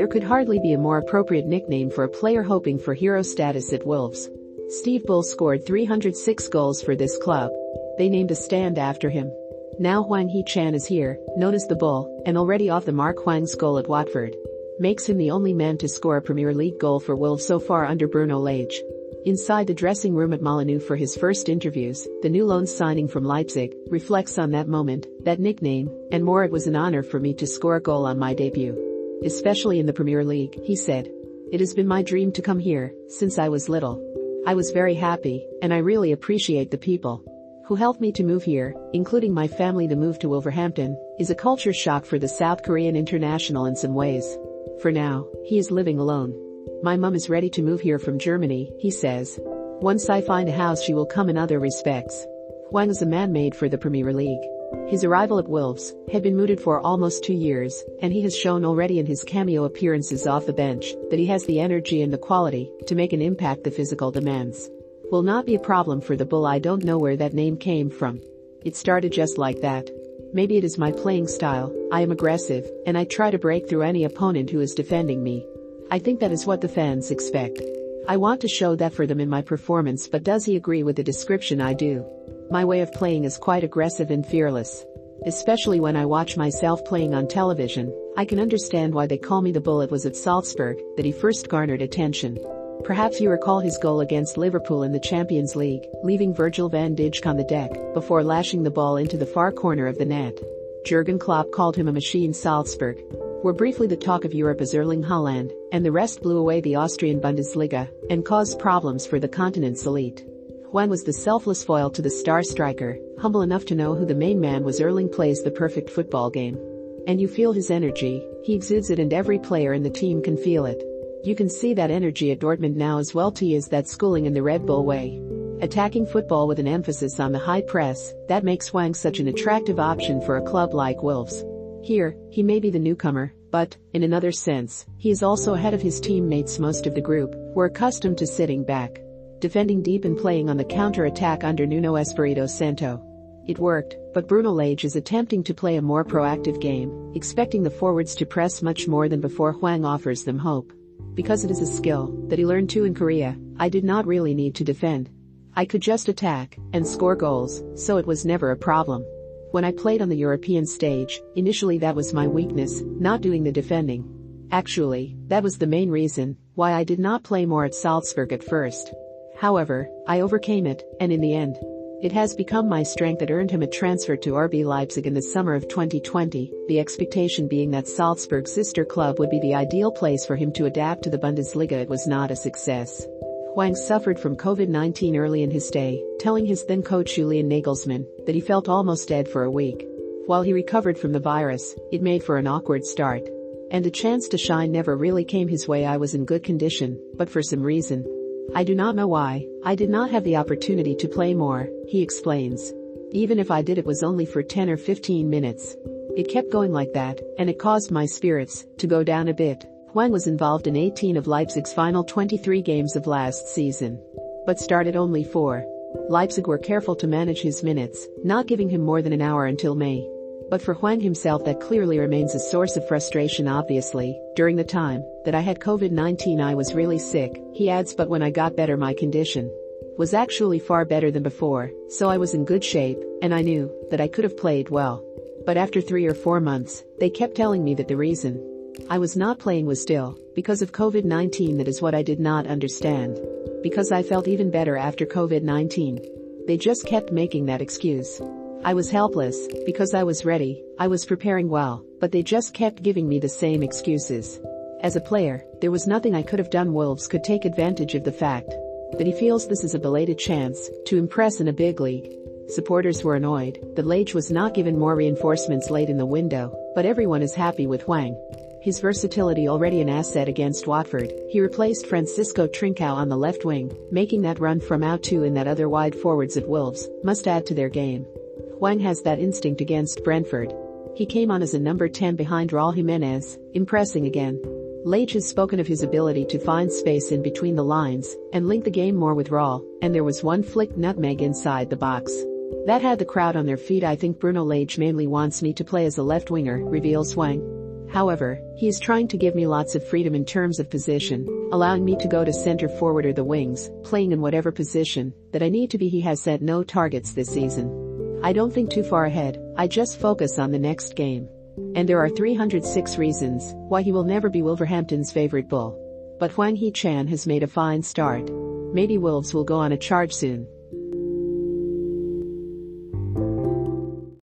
There could hardly be a more appropriate nickname for a player hoping for hero status at Wolves. Steve Bull scored 306 goals for this club. They named a stand after him. Now Hwang Hee-chan is here, known as the Bull, and already off the mark Hwang's goal at Watford. Makes him the only man to score a Premier League goal for Wolves so far under Bruno Lage. Inside the dressing room at Molineux for his first interviews, the new loan signing from Leipzig reflects on that moment, that nickname, and more it was an honor for me to score a goal on my debut. Especially in the Premier League, he said. It has been my dream to come here, since I was little. I was very happy, and I really appreciate the people who helped me to move here, including my family the move to Wolverhampton, is a culture shock for the South Korean international in some ways. For now, he is living alone. My mum is ready to move here from Germany, he says. Once I find a house she will come in other respects. Hwang is a man made for the Premier League. His arrival at Wolves had been mooted for almost two years, and he has shown already in his cameo appearances off the bench that he has the energy and the quality to make an impact the physical demands. Will not be a problem for the Bull I don't know where that name came from. It started just like that. Maybe it is my playing style, I am aggressive, and I try to break through any opponent who is defending me. I think that is what the fans expect. I want to show that for them in my performance but does he agree with the description I do? My way of playing is quite aggressive and fearless. Especially when I watch myself playing on television, I can understand why they call me the bull it was at Salzburg that he first garnered attention. Perhaps you recall his goal against Liverpool in the Champions League, leaving Virgil van Dijk on the deck before lashing the ball into the far corner of the net. Jurgen Klopp called him a machine Salzburg, were briefly the talk of Europe as Erling Haaland, and the rest blew away the Austrian Bundesliga and caused problems for the continent's elite. Hwang was the selfless foil to the star striker, humble enough to know who the main man was Erling plays the perfect football game. And you feel his energy, he exudes it and every player in the team can feel it. You can see that energy at Dortmund now as well He is that schooling in the Red Bull way. Attacking football with an emphasis on the high press, that makes Hwang such an attractive option for a club like Wolves. Here, he may be the newcomer, but, in another sense, he is also ahead of his teammates most of the group, were accustomed to sitting back. Defending deep and playing on the counter-attack under Nuno Espirito Santo. It worked, but Bruno Lage is attempting to play a more proactive game, expecting the forwards to press much more than before Hwang offers them hope. Because it is a skill that he learned too in Korea, I did not really need to defend. I could just attack and score goals, so it was never a problem. When I played on the European stage, initially that was my weakness, not doing the defending. Actually, that was the main reason why I did not play more at Salzburg at first. However, I overcame it, and in the end, it has become my strength that earned him a transfer to RB Leipzig in the summer of 2020, the expectation being that Salzburg's sister club would be the ideal place for him to adapt to the Bundesliga. It was not a success. Hwang suffered from COVID-19 early in his stay, telling his then coach Julian Nagelsmann that he felt almost dead for a week. While he recovered from the virus, it made for an awkward start. And a chance to shine never really came his way I was in good condition, but for some reason. I do not know why, I did not have the opportunity to play more, he explains. Even if I did it was only for 10 or 15 minutes. It kept going like that, and it caused my spirits to go down a bit. Hwang was involved in 18 of Leipzig's final 23 games of last season. But started only four. Leipzig were careful to manage his minutes, not giving him more than an hour until May. But for Hwang himself that clearly remains a source of frustration obviously, during the time that I had COVID-19 I was really sick, he adds but when I got better my condition was actually far better than before, so I was in good shape, and I knew that I could have played well. But after three or four months, they kept telling me that the reason I was not playing was still, because of COVID-19 that is what I did not understand. Because I felt even better after COVID-19. They just kept making that excuse. I was helpless, because I was ready, I was preparing well, but they just kept giving me the same excuses. As a player, there was nothing I could have done Wolves could take advantage of the fact that he feels this is a belated chance to impress in a big league. Supporters were annoyed that Lage was not given more reinforcements late in the window, but everyone is happy with Hwang. His versatility already an asset against Watford, he replaced Francisco Trincao on the left wing, making that run from out two and that other wide forwards at Wolves, must add to their game. Hwang has that instinct against Brentford. He came on as a number 10 behind Raul Jimenez, impressing again. Lage has spoken of his ability to find space in between the lines and link the game more with Raul, and there was one flick nutmeg inside the box. That had the crowd on their feet I think Bruno Lage mainly wants me to play as a left winger, reveals Hwang. However, he is trying to give me lots of freedom in terms of position, allowing me to go to center forward or the wings, playing in whatever position that I need to be. He has set no targets this season. I don't think too far ahead, I just focus on the next game. And there are 306 reasons why he will never be Wolverhampton's favorite bull. But Hwang Hee-chan has made a fine start. Maybe Wolves will go on a charge soon.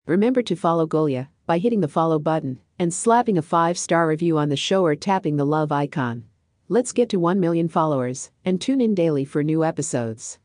Remember to follow Golia by hitting the follow button and slapping a 5-star review on the show or tapping the love icon. Let's get to 1 million followers and tune in daily for new episodes.